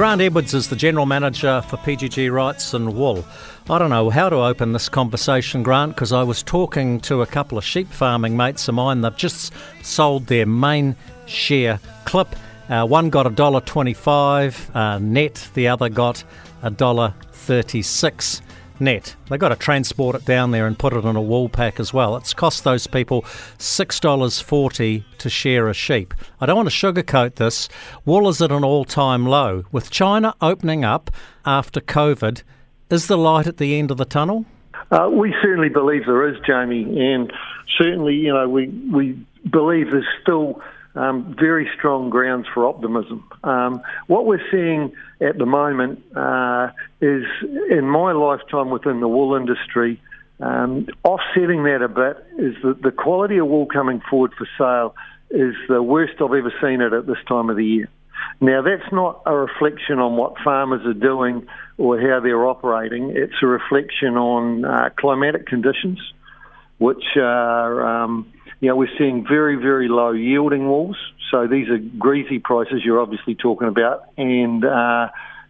Grant Edwards is the General Manager for PGG Wrightson Wool. I don't know how to open this conversation, Grant, because I was talking to a couple of sheep farming mates of mine. They've just sold their main shear clip. Uh, one got a dollar twenty-five uh, net, the other got a dollar thirty-six net. They've got to transport it down there and put it in a wool pack as well. It's cost those people $6.40 to shear a sheep. I don't want to sugarcoat this. Wool is at an all time low. With China opening up after COVID, is the light at the end of the tunnel? Uh, we certainly believe there is, Jamie, and certainly, you know, we, we believe there's still um, very strong grounds for optimism. Um, what we're seeing at the moment uh, is, in my lifetime within the wool industry, um, offsetting that a bit is that the quality of wool coming forward for sale is the worst I've ever seen it at this time of the year. Now, that's not a reflection on what farmers are doing or how they're operating. It's a reflection on uh, climatic conditions, which are um, you know, we're seeing very, very low yielding wools. So these are greasy prices you're obviously talking about, and uh,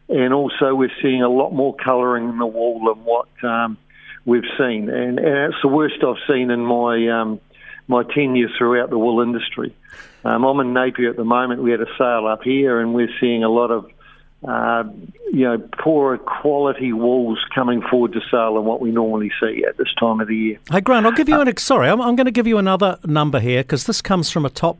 and also we're seeing a lot more colouring in the wool than what um, we've seen, and, and it's the worst I've seen in my um, my tenure throughout the wool industry. Um, I'm in Napier at the moment. We had a sale up here, and we're seeing a lot of uh, you know, poorer quality wools coming forward to sale than what we normally see at this time of the year. Hey, Grant, I'll give you an. Sorry, I'm, I'm going to give you another number here because this comes from a top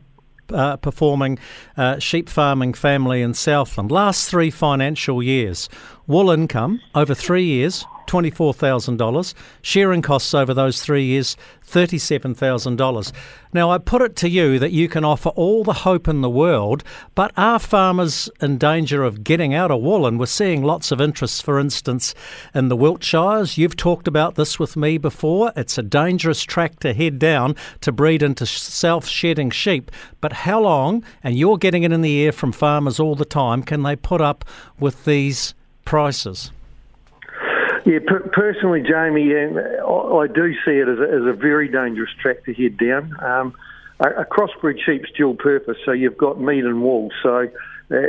uh, performing uh, sheep farming family in Southland. Last three financial years, wool income over three years $24,000. Shearing costs over those three years, $37,000. Now, I put it to you that you can offer all the hope in the world, but are farmers in danger of getting out of wool? And we're seeing lots of interest, for instance, in the Wiltshires. You've talked about this with me before. It's a dangerous track to head down to breed into self shedding sheep. But how long, and you're getting it in the air from farmers all the time, can they put up with these prices? Yeah, per- personally, Jamie, I do see it as a, as a very dangerous track to head down. Um, a, a crossbred sheep's dual purpose, so you've got meat and wool. So uh,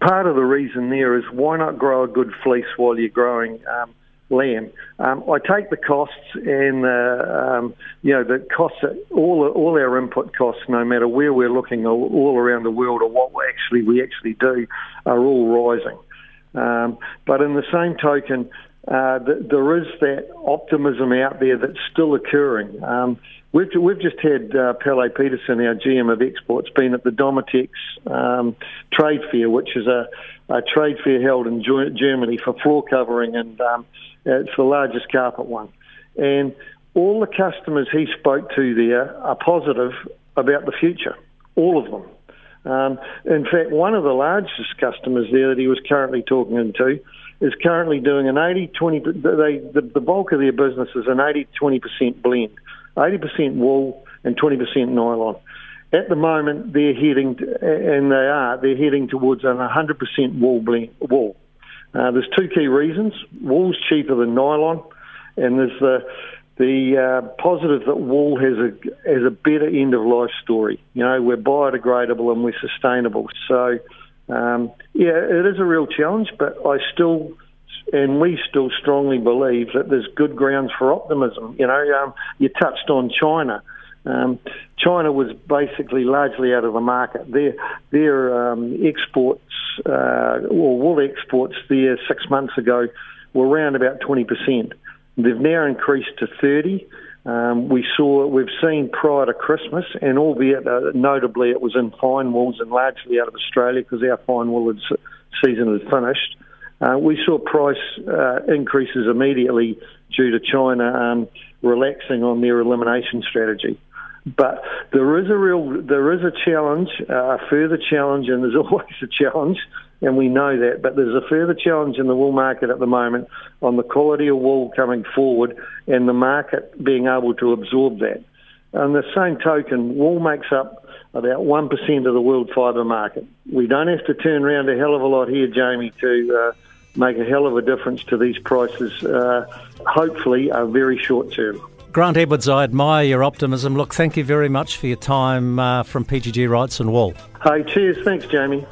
part of the reason there is why not grow a good fleece while you're growing um, lamb? Um, I take the costs and uh, um, you know the costs, all all our input costs, no matter where we're looking, all around the world, or what we actually we actually do, are all rising. Um, but in the same token, uh, th- there is that optimism out there that's still occurring. Um, we've, we've just had uh, Pelle Peterson, our GM of exports, been at the Domotex um, trade fair, which is a, a, trade fair held in Germany for floor covering, and um, it's the largest carpet one. And all the customers he spoke to there are positive about the future, all of them. Um, in fact, one of the largest customers there that he was currently talking to is currently doing an 80 20, they, the, the bulk of their business is an 80 20% blend, 80% wool and 20% nylon. At the moment, they're heading, and they are, they're heading towards an 100% wool blend, wool. Uh, there's two key reasons. Wool's cheaper than nylon, and there's the the uh, positive that wool has a has a better end of life story. You know, we're biodegradable and we're sustainable. So um, yeah, it is a real challenge, but I still and we still strongly believe that there's good grounds for optimism. You know, um, you touched on China. Um, China was basically largely out of the market. Their their um, exports, uh, or wool exports, there six months ago were around about 20%. They've now increased to 30. Um, we saw, we've seen prior to Christmas, and albeit uh, notably it was in fine wools and largely out of Australia because our fine wool season is finished. Uh, we saw price uh, increases immediately due to China um, relaxing on their elimination strategy. But there is a real, there is a challenge, uh, a further challenge, and there's always a challenge and we know that. But there's a further challenge in the wool market at the moment on the quality of wool coming forward and the market being able to absorb that. On the same token, wool makes up about 1% of the world fibre market. We don't have to turn around a hell of a lot here, Jamie, to uh, make a hell of a difference to these prices, uh, hopefully, are very short term. Grant Edwards, I admire your optimism. Look, thank you very much for your time uh, from PGG Wrightson Wool. Hey, cheers. Thanks, Jamie.